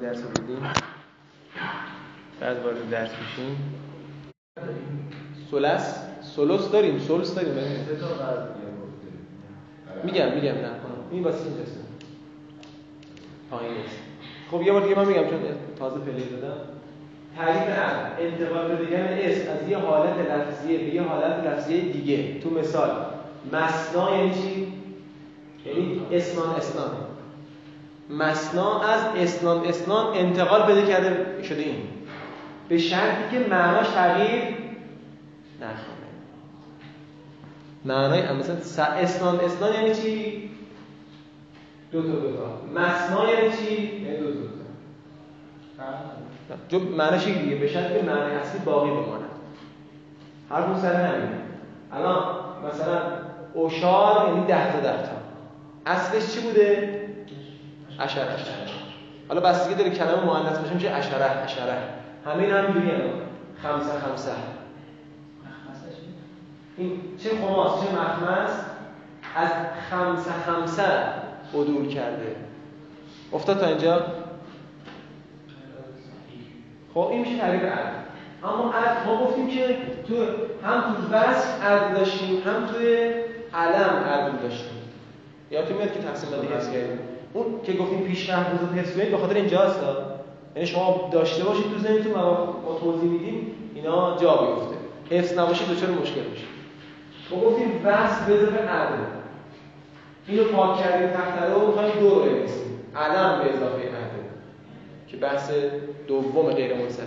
درس بودیم. بعد وارد درس میشیم. سلس؟ سلس داریم سلس داریم. میگم میگم نه این واسه این درسه پایین است خب یه بار دیگه من میگم چون تازه پلی دادم. تعریف عقل انتقال دادن اسم از یه حالت لفظیه به یه حالت لفظیه دیگه. تو مثال مسنا یعنی چی؟ یعنی اسنان اسنان مسنا از اسنان اسنان انتقال بده کرده شده این. به شرطی که معناش تغییر نکنه معنای مثلا اسنان اسنان یعنی چی؟ دو تا دو تا. مسنا یعنی چی؟ یعنی دو تا دو تا. معناش دیگه به شرطی که معنی اصلی باقی بماند. هر اون سر همینه. الان مثلا اوشار یعنی ده تا ده تا. اصلش چی بوده؟ اشره حالا بستگی داره کلمه مؤنث باشه میشه اشره اشره همه این همینجوری هم خمسه خمسه. این چه خماس چه مخمس؟ از خمسه خمسه عدول کرده. افتاد تا اینجا؟ خب این میشه تعریف عدل اما عدل ما گفتیم که تو هم تو وصف عدل داشتیم هم توی علم عدل داشتیم. یادتون میاد که تقسیم بندی حس کردیم؟ اون که گفتیم پیش حس کنید به خاطر اینجاست یعنی شما داشته باشید تو ذهنتون ما توضیح میدیم اینا جا بیفته حفظ نباشید دچار مشکل میشه. ما گفتیم وصف به اضافه عدل اینو پاک کردیم تحت رو می‌خوایم دو رو بنویسیم. علم به اضافه عدل که بحث دوم غیر منصرف.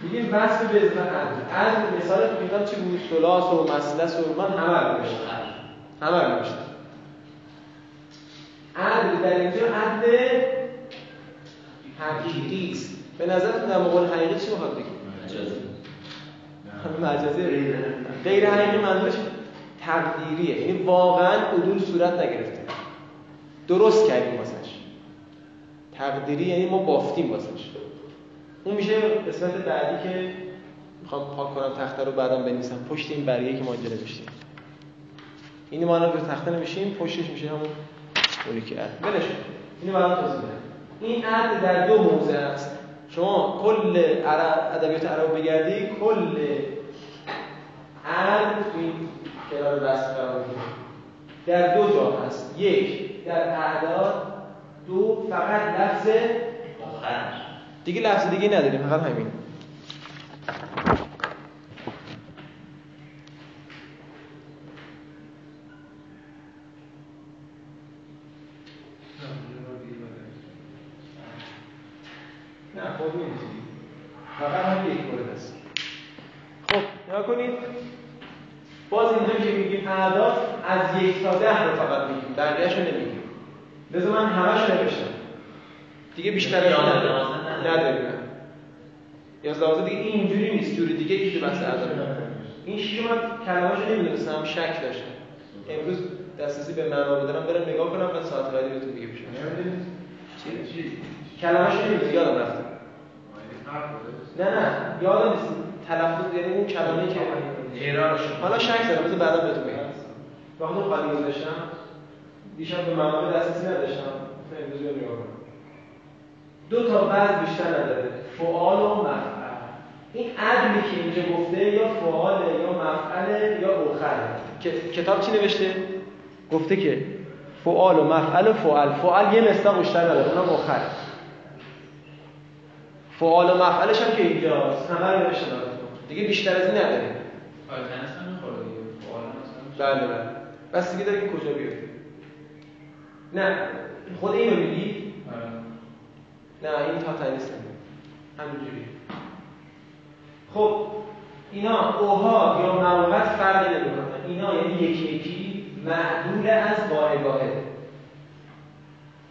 میگیم وصف به اضافه عدل عدل مثال تو کتاب چی بود؟ ثلاث و مثلث و من همه رو همه رو عدل در اینجا عدل حقیقی است. به نظرتون در مقابل حقیقی چی می‌خواد بگیم مجازی. مجازی. غیر حقیقی منظورش تقدیریه. یعنی واقعا عدول صورت نگرفته. درست کردیم واسش. تقدیری یعنی ما بافتیم واسش. اون میشه قسمت بعدی که می‌خوام پاک کنم تخته رو بعدم بنویسم. پشت این برگه که ما اینجا نوشتیم. اینو ما الان رو تخته نمیشیم پشتش میشه همون اونی که. عد بلش اینو برام توضیح بدم این عد در دو موضع است. شما کل ادبیات عرب بگردی کل عد این کنار بس قرار در دو جا هست. یک در اعداد. دو فقط لفظ آخر. دیگه لفظ دیگه نداریم. فقط همین. نه خود نمی‌تونی فقط هم یک مورد هست خب نگاه کنید. باز اینجا که میگیم اعداد از یک تا ده رو فقط میگیم بقیه‌شو نمیگیم. لذا من همش نوشتم. دیگه بیشتر این نداریم. یازدوازه دیگه این اینجوری نیست. جوری دیگه که بحث اعداد این شیش من کلمه‌اشو نمی‌دونستم. شک داشتم. امروز دسترسی به معنا بدارم برم نگاه کنم بعد ساعت بعدی بهتون دیگه بشم چی؟ چی کلمه‌اشو نمی‌دونم یادم رفت نه نه یادم نیست. تلفظ یعنی اون کلمه‌ای که ایرانش حالا شک دارم بذار بعدا بهتون بگم وقتی خالی گذاشتم. دیشب به منابع دسترسی نداشتم. امروز رو نگاه کنم. دو تا بعد بیشتر نداره. فعال و مفعل. این عدلی که اینجا گفته یا فعاله یا مفعله یا اخره کتاب چی نوشته؟ گفته که فعال و مفعل و فعال. فعال یه مصداق بیشتر نداره اونم اخره فعال و مفعلش هم که اینجاست. همه رو نوشته دیگه بیشتر از این نداره بله بله. بس دیگه داره که کجا بیفته نه. خود اینو میگی؟ نه این تا تنیس همینجوری. خب اینا اوها یا مروت فرقی نمی‌کنه اینا یعنی یکی یکی معدول از واحد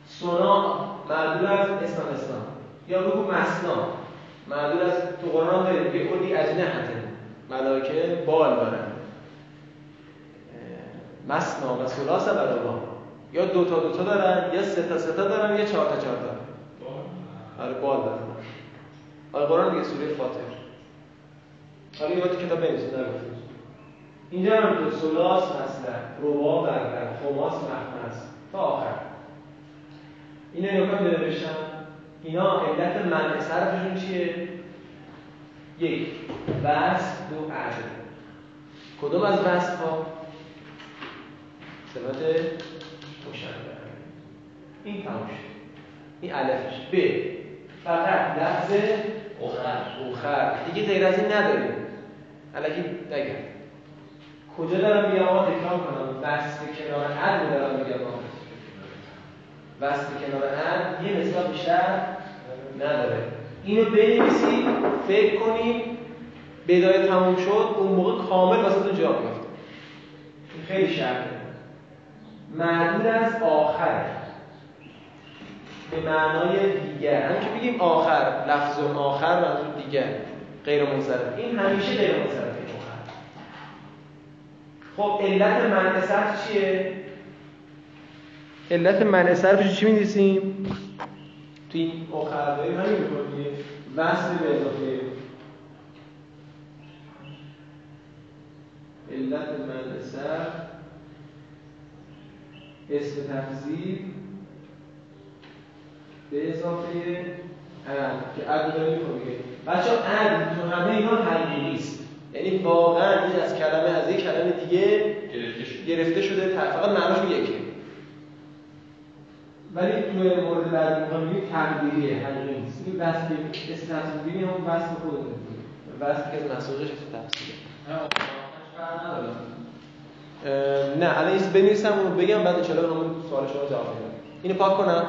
سونا معدول از اسلام اسلام یا بگو مسنا معدول از تو قرآن داریم یه کلی اجنه حته ملائکه بال دارن. مسنا و سلاس و یا دو تا دو تا دارن یا سه تا سه تا دارن یا چهار تا چهار تا. آره بال دارن. آره قرآن دیگه سوره فاتر حالا یه کتاب بنویسید نگفتید اینجا هم تو سلاس مثلا ربا بربر خماس مخمس. تا آخر. اینه نگاه بنوشتم اینا علت منع صرفشون چیه؟ یک. وصف دو عجب کدوم از وصف ها صفت مشبه این تموم شد. این الفش ب. فقط لفظ اخر. اخر. دیگه غیر از این نداریم. الکی نگم. کجا دارم بیام آقا تکرار کنم وصف کنار حد دارم میگم. وصف کنار حد یه نسبت بیشتر نداره. اینو بنویسید فکر کنید بدای تموم شد اون موقع کامل واسه جا بیفته این خیلی شرطه معدود از آخر. به معنای دیگر. همین که بگیم آخر لفظ آخر منظور دیگر. غیر منصرف این همیشه غیر منصرف خب علت منع چیه؟ علت منع صرفش چی می‌نویسیم؟ تو این آخر داریم همین می‌کنیم وصل به اضافه. علت منع صرف اسم تفضیل. به اضافه عد که عد داره می‌کنه بچه عد تو همه اینا حقیقی است یعنی واقعا این از کلمه از یک کلمه دیگه گرفته شده. فقط معناش یکه. ولی تو مورد بعدی می‌خوام بگیم تقدیریه حقیقی نیست. این وصف اسم تفضیلی هم وصف خود وصف که از مسئولش تفصیله. نه الان این بنویسم اونو بگم بعد شاء الله همون سوال شما جواب میدم اینو پاک کنم.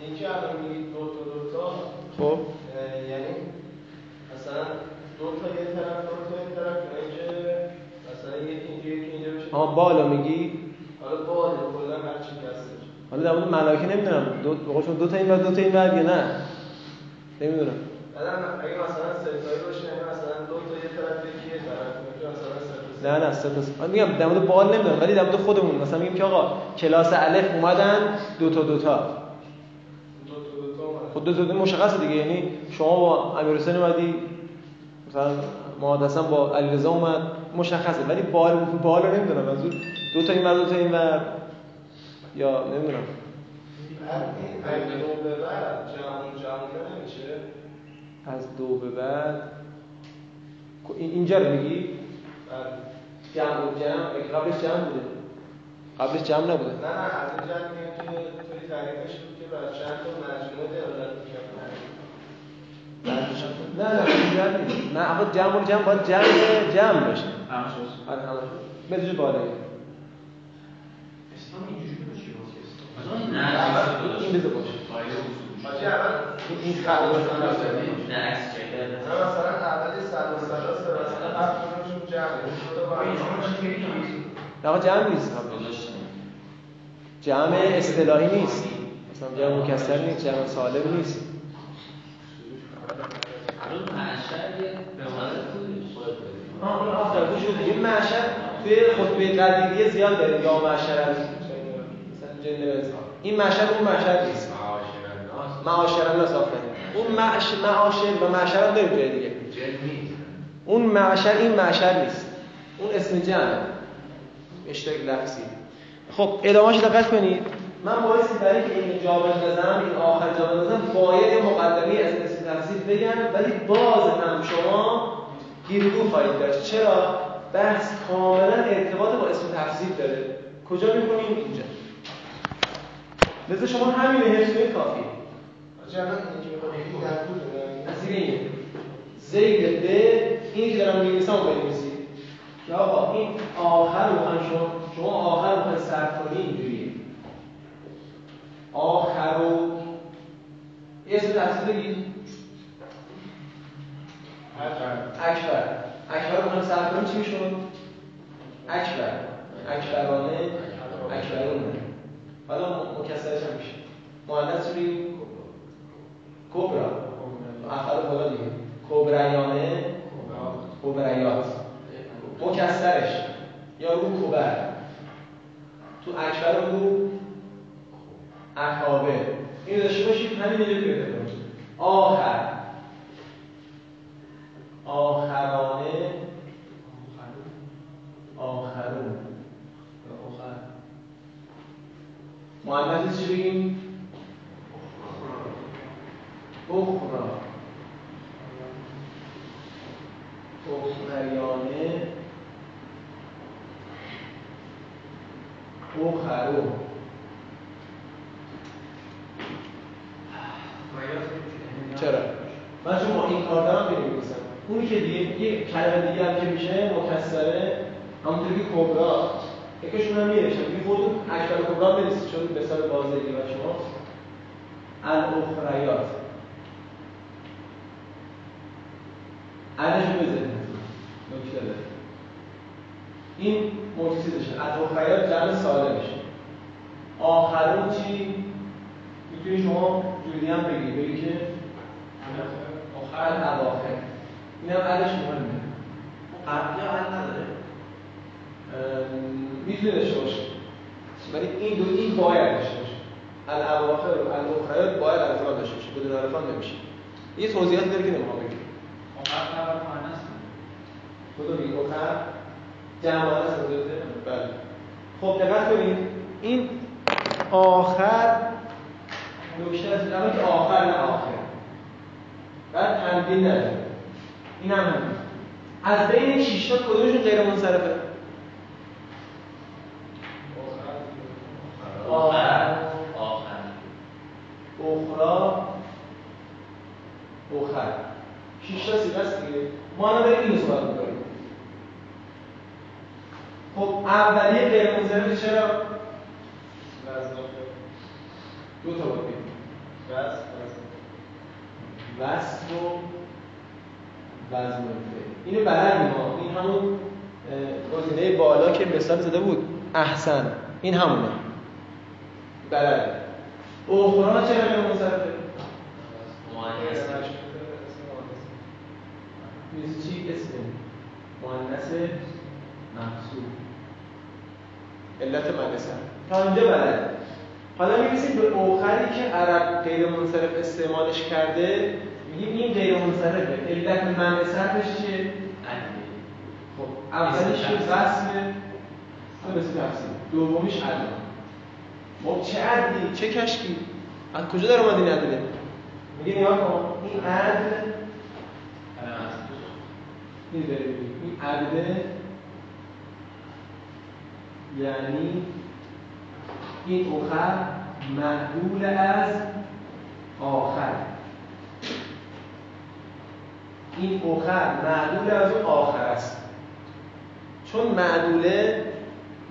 این که الان میگید دو تا دو تا خب یعنی مثلا دو تا یه طرف دو تا یه طرف اینکه مثلا یکی اینجا یکی اینجا بشه آها بالا میگی؟ حالا بالا کلا هر چی هستش. حالا در مورد ملائکه نمی‌دونم. دو بقول دو تا این ور دو تا این ور یا نه؟ نمی‌دونم. بعدم اگه مثلا ستایی باشه مثلا دو تا یه طرف یکی یه طرف مثلا نه نه سه تا من میگم در مورد بال نمی‌دونم ولی در مورد خودمون. مثلا میگیم که آقا کلاس الف اومدن دو تا دو تا. دو تا دو تا. خود دو مشخصه دیگه. یعنی شما با امیر حسین اومدی مثلا محادثا با علیرضا اومد. مشخصه ولی بال بال رو نمی‌دونم منظور دو تا این ور دو تا این ور. یا نمی‌دونم. بعد بعد از دو به بعد. این- اینجا رو میگی؟ بعد جمع و جمع. قبلش جمع بوده؟ قبلش جمع نبوده. نه نه از اینجا میگم که توی تعریفش بود که بر چند تا مجموعه دلالت می‌کنه نه نه نیست. نه آقا جمع و جمع باید جمع جمع باشه. آره همش بدون بالا. این بذار باشه. اول این خط نه مثلا اول با هم. نه آقا جمع نیست. جمع اصطلاحی نیست. مثلا جمع مکسر نیست جمع سالم نیست. آه اون آخر گوش بده یه معشر توی خطبه قدیریه زیاد داریم یا معشر این معشر اون معشر نیست. معاشر الناس اون معش معاشر و معشر هم داریم جای دیگه. اون معشر این معشر نیست. اون اسم جمع. اشتراک لفظی. خب ادامهش دقت کنید. من بایستی برای که این جا بندازم این آخر جا بندازم باید یه مقدمه از تفسیر بگم ولی باز هم شما گیرگو خواهید داشت. چرا؟ بحث کاملا ارتباط با اسم تفسیر داره. کجا می‌کنیم اینجا. لذا شما همین حفظ کنید کافیه در از اینه. زید به این که دارم می‌نویسم رو بنویسید. که آقا این آخر رو شما شما آخر رو صرف کنی اینجوریه. آخر رو اسم تفسیر بگید. اکبر. اکبر. رو می‌خواین صرف کنی چی می‌شد؟ اکبر. اکبرانه. اکبرونه حالا مکسرش هم میشه. مؤنث روی کبرا. آخر بالا دیگه. کبریانه. کبریات. مکسرش. یا رو کبر. تو اکبر رو اکابه این داشته باشید همین اینجا بیاده آخر. آخرانه آخرون. آخر. مؤنث چی بگیم اخرا اخریانه اخرو چرا؟ من چون با این کار دارم بنویسم اونی که دیگه یه کلمه دیگه هم که میشه مکسره همونطوری که کبرا یکیشون هم میره دیگه اکبر کبرا بنویسید چون به سال بازدهی و شما الاخریات. عدشو بزنید. نکته داره. این مرتیزشه الاخریات جمع سالمشه. آخرون چی؟ می‌تونی شما جوری هم بگی. بگی که آخر اواخر. این هم عدش مهمه. قبلی حل نداره. می‌تونه داشته باشه ولی این دو این باید داشته باشه. الاواخر و الاخرات باید الفان داشته باشه. بدون الفان نمیشه. یه توضیحاتی داره که نمی‌خوام بگم. کدوم این آخر جمع مؤنث بله. خب دقت کنید این آخر نکته از این که آخر نه آخر. بعد تنبیه نداره این. هم. از بین شیشتا کدومشون غیر منصرفه آخر آخر اخرا اخر شیشتا سیغه است دیگه ما الان داریم اینو صحبت می‌کنیم خب اولیه غیر منصرفه چرا دو تا باید بگیم وصف و وزن فعل اینو بلدیم ما این همون گزینه بالا که مثال زده بود احسن این همونه. بلده اخرا چرا غیر منصرفه میز چی اسم مؤنث محسوب علت مدرسه تا اینجا بلده حالا می‌رسیم به اوخری که عرب غیر منصرف استعمالش کرده میگیم این غیر منصرفه. علت منع صرفش چیه؟ خب اولیش که وصله. مثل تفسیر. دومیش عدل. خب چه عدلی؟ چه کشکی؟ از کجا در اومد این عدله میگه نگاه کن. این عدل این عدله یعنی این اخر معدول از آخر. این اخر معدول از اون آخر است. چون معدوله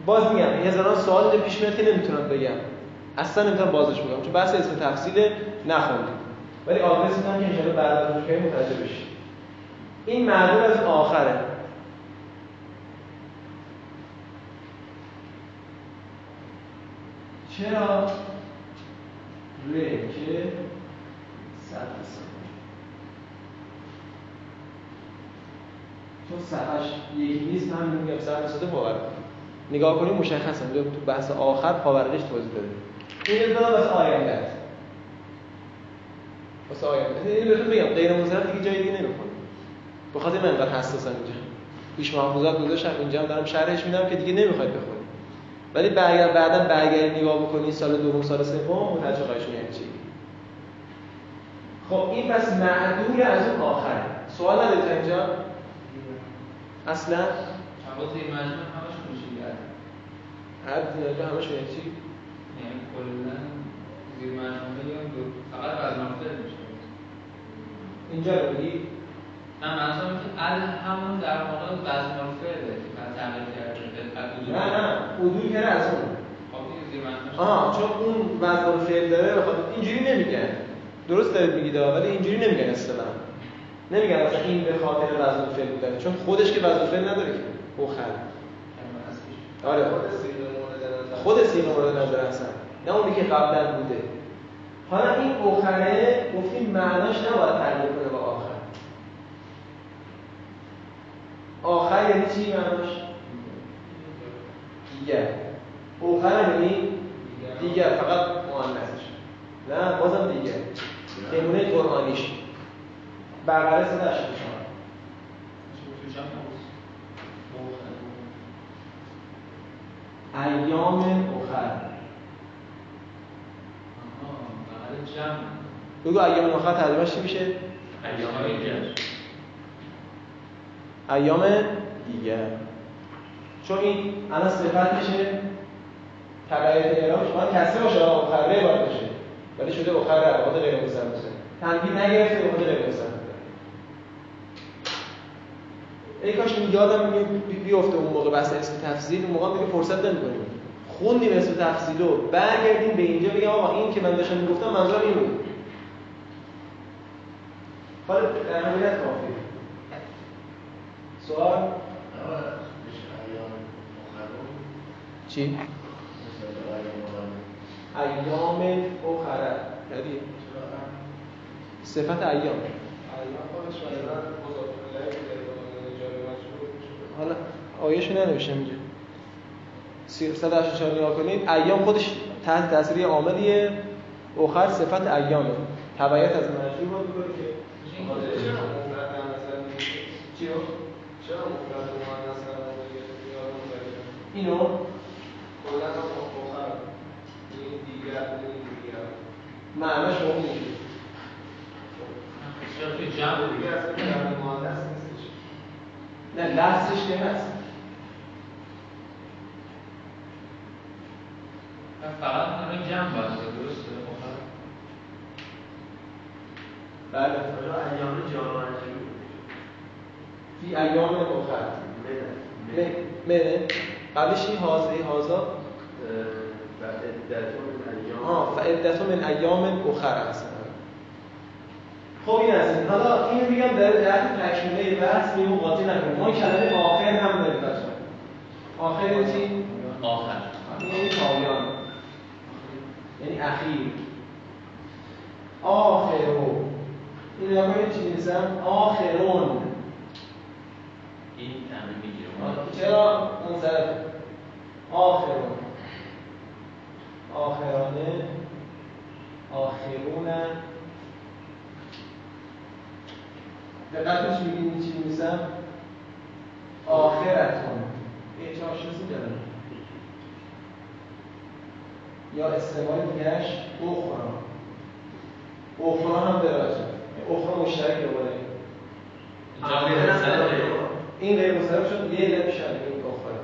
باز میگم هزاران سوال پیش میاد که نمی‌تونم بگم. اصلا نمی‌تونم بازش بگم چون بحث اسم تفصیل نخوندیم. ولی آدرس میدم که انشاءالله بعد از اون متوجه بشید این معدول از آخره. چرا ر که صد چون صفحش یکی نیست هم میگم صد صده باور نگاه کنیم مشخصه. میگم تو بحث آخر پاورقش توضیح داده این ابتدا واسه آینده است. واسه آینده. این بهتون بگم غیر منصرف دیگه جای دیگه نمی‌خونه بخاطر من انقدر حساسم اینجا. پیش محافظات گذاشتم اینجا هم دارم شرحش میدم که دیگه نمی‌خواید بخونید ولی بعد بعدا برگردی نگاه بکنی سال دوم سال سوم متوجه خواهید شدید چی؟ خب این پس معدول از اون آخره؟ سوال ندارید اینجا؟ اصلا؟ مجموع اینجا همش یعنی چی؟ یعنی کلا زیر مجموعه یا دو فقط وزن فعل میشه. اینجا رو بگی؟ نه منظورم که ال همون در واقع وزن فعله که بعد تغییر کرده نه نه حدود کرده از اون. خب این زیر مجموعه آه چون اون وزن فعل داره بخاطر اینجوری نمیگن درست دارید میگید ولی اینجوری نمیگن اصطلاحا. نمیگن مثلا این به خاطر وزن فعل بوده چون خودش که وزن فعل نداره که. بخل آره. خود سیغه مورد نظر اصلا. نه اونی که قبلا بوده. حالا این اخره گفتیم معناش نباید تغییر کنه با آخر. آخر یعنی چی معناش؟ دیگر. آخر یعنی دیگر. فقط مؤنثش. نه بازم دیگر. نمونه قرآنیش. بقره 184 ایام اخر. جمع بگو ایام آخر ترجمهش چی میشه؟ ایام دیگر. ایام دیگر. چون این الان صفت میشه تبعیت اعرابش. باید کسره باشه آخره باید باشه. ولی شده آخر عباد غیر مسلسل تنبیه نگرفته به غیر مسلسل ای کاش می یادم بیفته اون موقع بحث اسم تفضیل اون موقع دیگه فرصت نمی‌کنیم. خوندیم اسم تفضیل رو برگردیم به اینجا بگم آقا این که من داشتم می‌گفتم منظورم این بود. حالا در نهایت کافیه سوال؟ چی؟ ایام اخره یعنی؟ صفت ایام. حالا آیهشو ننوشتم اینجا 384 نگاه کنید ایام خودش تحت تاثیر عاملیه. اخر صفت ایامه. تبعیت از مجرور که؟ اینو. معناش اون میشه جمع نه لفظش که هست. فقط همه جمع باشه درسته؟ آخر بله فی ایام اخر منه قبلش این حاضه هازا آه فعدت من ایام اخر هست خب این از این. حالا این میگم در جهت تکمیله بحث میمون قاطی نکنیم. ما کلمه آخر هم داریم بچه آخر چی؟ آخر. یعنی پایان. یعنی اخیر. آخرو این نگاه چی نیستم. آخرون. این تعمیم می‌گیره. چرا؟ منصرف آخرون. آخرانه. آخرون. دقتش می‌بینی چی میسم آخرتون. یه چه آشناسی دارم. یا استعمال دیگرش اخرا اخرا هم داره بچه اخرا مشترک دوباره. این غیر مصرف شد یه علت میشه این اخرا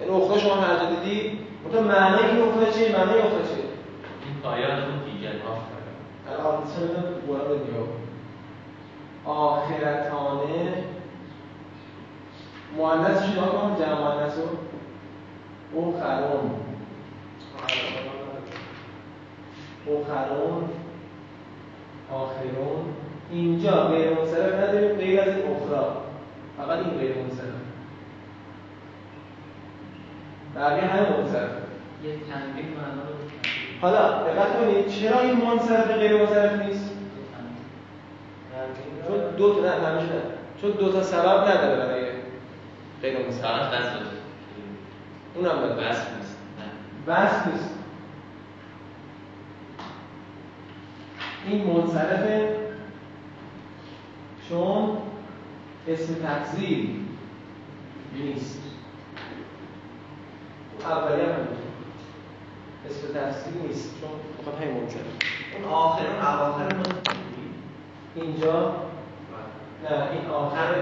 این اخرا شما هر جا دیدی مثلا معنی این اخرا چیه؟ معنی اخرا چیه؟ این پایان اون دیگر آخر الان چه می‌دونم رو کن. آخرتانه. مؤنثش نگاه کن جمع مؤنث رو؟ اخرون اخرون آخرون. اینجا غیر منصرف نداریم غیر از این اخرا. فقط این غیر منصرف. بقیه همه منصرف. حالا دقت کنید چرا این منصرف غیر منصرف نیست؟ چون دو تا نه همیشه نه. چون دو تا سبب نداره برای غیر فقط بس اونم بس. بس نیست. بس نیست. این منصرفه چون اسم تفضیل نیست. اولی هم. اسم تفضیل نیست. چون فقط همین منصرف. اون آخرون اواخر ما اینجا نه این آخر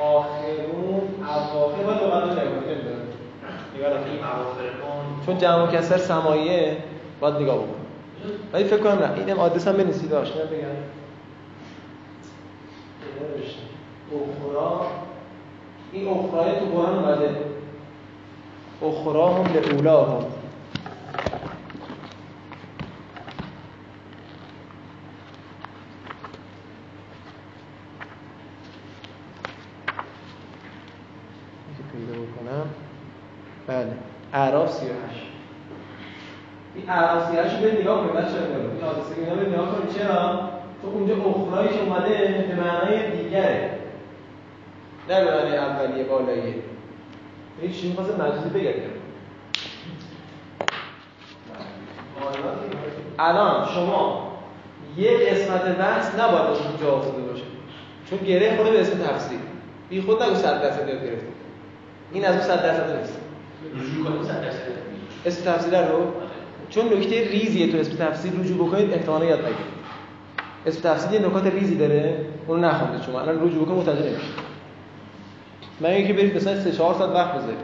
آخرون اواخر باید لغت رو نگاه نمی‌دونم. نگاه. این اواخرون چون جمع کسر سماییه باید نگاه بکنم ولی فکر کنم نه اینم آدرس هم بنویسید آشنا بگم اخرا این اخرای تو قرآن اومده اخرا هم به اولا هم پیدا بکنم بله 38 این 38 رو به نگاه کنید بچه‌ها این اینا رو نگاه کنید. چرا؟ چون اونجا اخرایی که اومده به معنای دیگره. نه به معنای اولیه بالاییه. این چی می‌خواسته مجازی بگردم الان شما یک قسمت بحث نباید از اون جا افتاده باشه. چون گره خورده به اسم تفسیر بی خود نگو 100 درصد یاد گرفته این از اون 100 درصد نیست. رجوع صد درصد اسم تفسیر رو؟ چون نکته ریزیه تو اسم تفسیر رجوع بکنید احتمالاً یاد نگیرید. اسم تفسیر یه نکات ریزی داره اون نخوندید شما. الان رجوع بکنید متوجه نمیشید. من اینکه برید مثلا 3 4 ساعت وقت بذارید.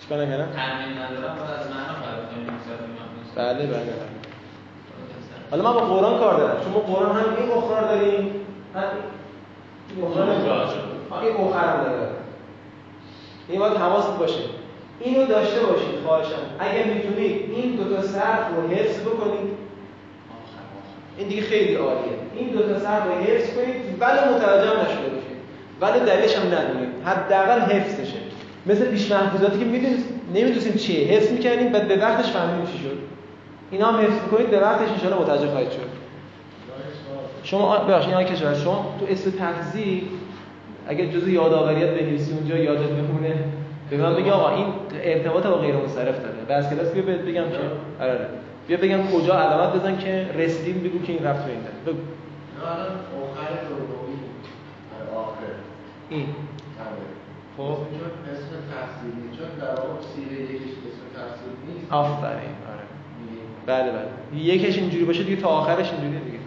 چیکار مثلا اینا بله بله. حالا من با قرآن کار دارم. چون ما قرآن هم این اخرار داریم هم این اخرار ها، این هم داره. این باید حواست باشه. اینو داشته باشید خواهشم. اگر می‌تونید این دو تا صرف رو حفظ بکنید. این دیگه خیلی عالیه. این دو تا صرف رو حفظ کنید. ولی متوجه هم نشده باشید. ولی دلیلش هم ندونید. حداقل حفظشه. مثل پیش محفوظاتی که می‌دونید نمی‌دونستیم چیه. حفظ می‌کردیم بعد به وقتش فهمیدیم چی شد. اینا هم حفظ کنید به وقتش ان متوجه خواهید شد. شما ببخشید این کشور شما تو اسم تفضیل اگر جزء یادآوریات بنویسی اونجا یادت بمونه به من بگی آقا این ارتباط با غیر منصرف داره. بعد کلاس بیا بهت بگم که آره آره. بیا بگم کجا علامت بزن که رسیدیم بگو که این رفت به این داره بگو. الان آخر دومی. آخر. این. خب. چون اسم تفسیری چون در واقع سیره یکیش اسم تفسیر نیست. آفرین. آره. بله بله. یکش اینجوری باشه دیگه تا آخرش اینجوری دیگه.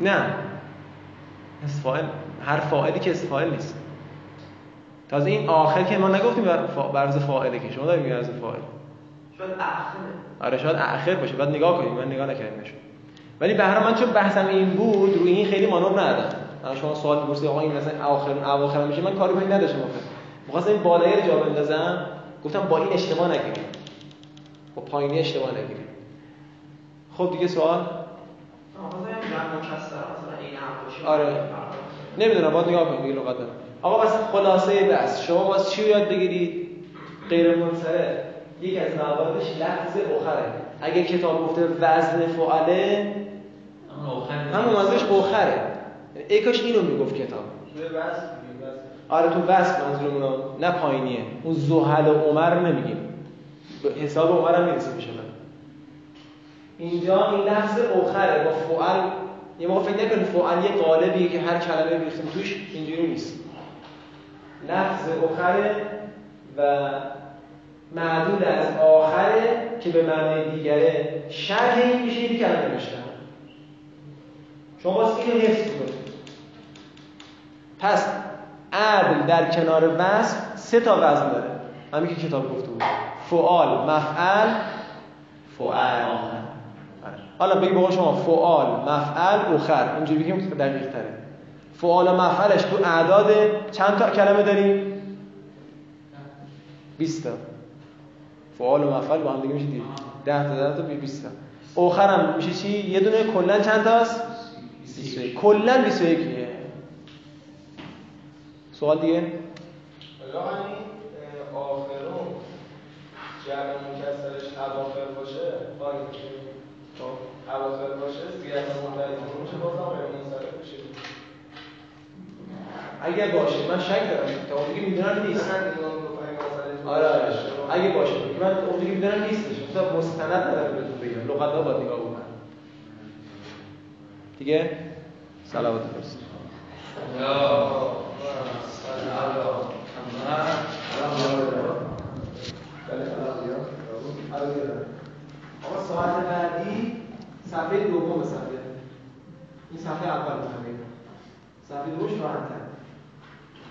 نه. اسم فاعل هر فاعلی که اسم فاعل نیست تازه این آخر که ما نگفتیم بر فا... برز فاعله که شما دارید برز فاعل. شاید اخره. آره شاید آخر باشه. بعد نگاه کنید من نگاه نکردم نشون ولی به هر حال من چون بحثم این بود روی این خیلی مانور ندادم الان شما سوال می‌پرسید آقا این مثلا اواخر اواخر میشه؟ من کاری با این نداشتم آخر. می‌خواستم این بالایی رو جا بندازم گفتم با این اشتباه نگیرید با پایینی اشتباه نگیرید خب دیگه سوال؟ آقا آره. نمی‌دونم باید نگاه کنید دیگه لغت دارم آقا بس خلاصه بس شما باز چی رو یاد بگیرید؟ غیر منصرف یک از مواردش لفظ اخره. اگه کتاب گفته وزن فعله همون منظورش اخره. ای کاش اینو می‌گفت کتاب. آره تو وصل منظورمون نه پایینیه. اون زحل و عمر رو نمیگیم. به حساب عمر هم می‌رسیم میشه اینجا این لفظ اخره با فعل یه موقع فکر نکنید فعل یه قالبیه که هر کلمه بیرسیم توش اینجوری نیست. لفظ اخره و معدود از آخره که به معنی دیگره شرح این میشه یه کلمه نوشتن شما اینو حفظ کنید پس عدل در کنار وصف سه تا وزن داره. همین که کتاب گفته بود. فعال مفعل فعال. حالا بگی بابا شما فعال مفعل اخر اینجوری بگیم دقیق تره. فعال و مفعلش تو اعداد چند تا کلمه داریم؟ 20 تا. فعال و مفعل با هم دیگه میشه 10 تا 10 تا 20 تا. اخر هم میشه چی؟ یه دونه کلا چند تاست؟ 21 کلا 21 یه سوال دیگه؟ حالا همین اه، آخرون جمع مکسرش اواخر باشه؟ مناسب باشه زیاد مندرج چه بازم غیر منصرف بشه اگه باشه من شک دارم. تا اون دیگه می‌دونم نیست. آره آره. اگه باشه من اون دیگه می‌دونم نیستش. مثلا مستند نداره بهتون بگم. لغت ها باید نگاه بکنم. دیگه؟ سلامت برسید بله، آقا ساعت بعدی साफे लोगों में साफे साफे आप पर बना देगा साफे है।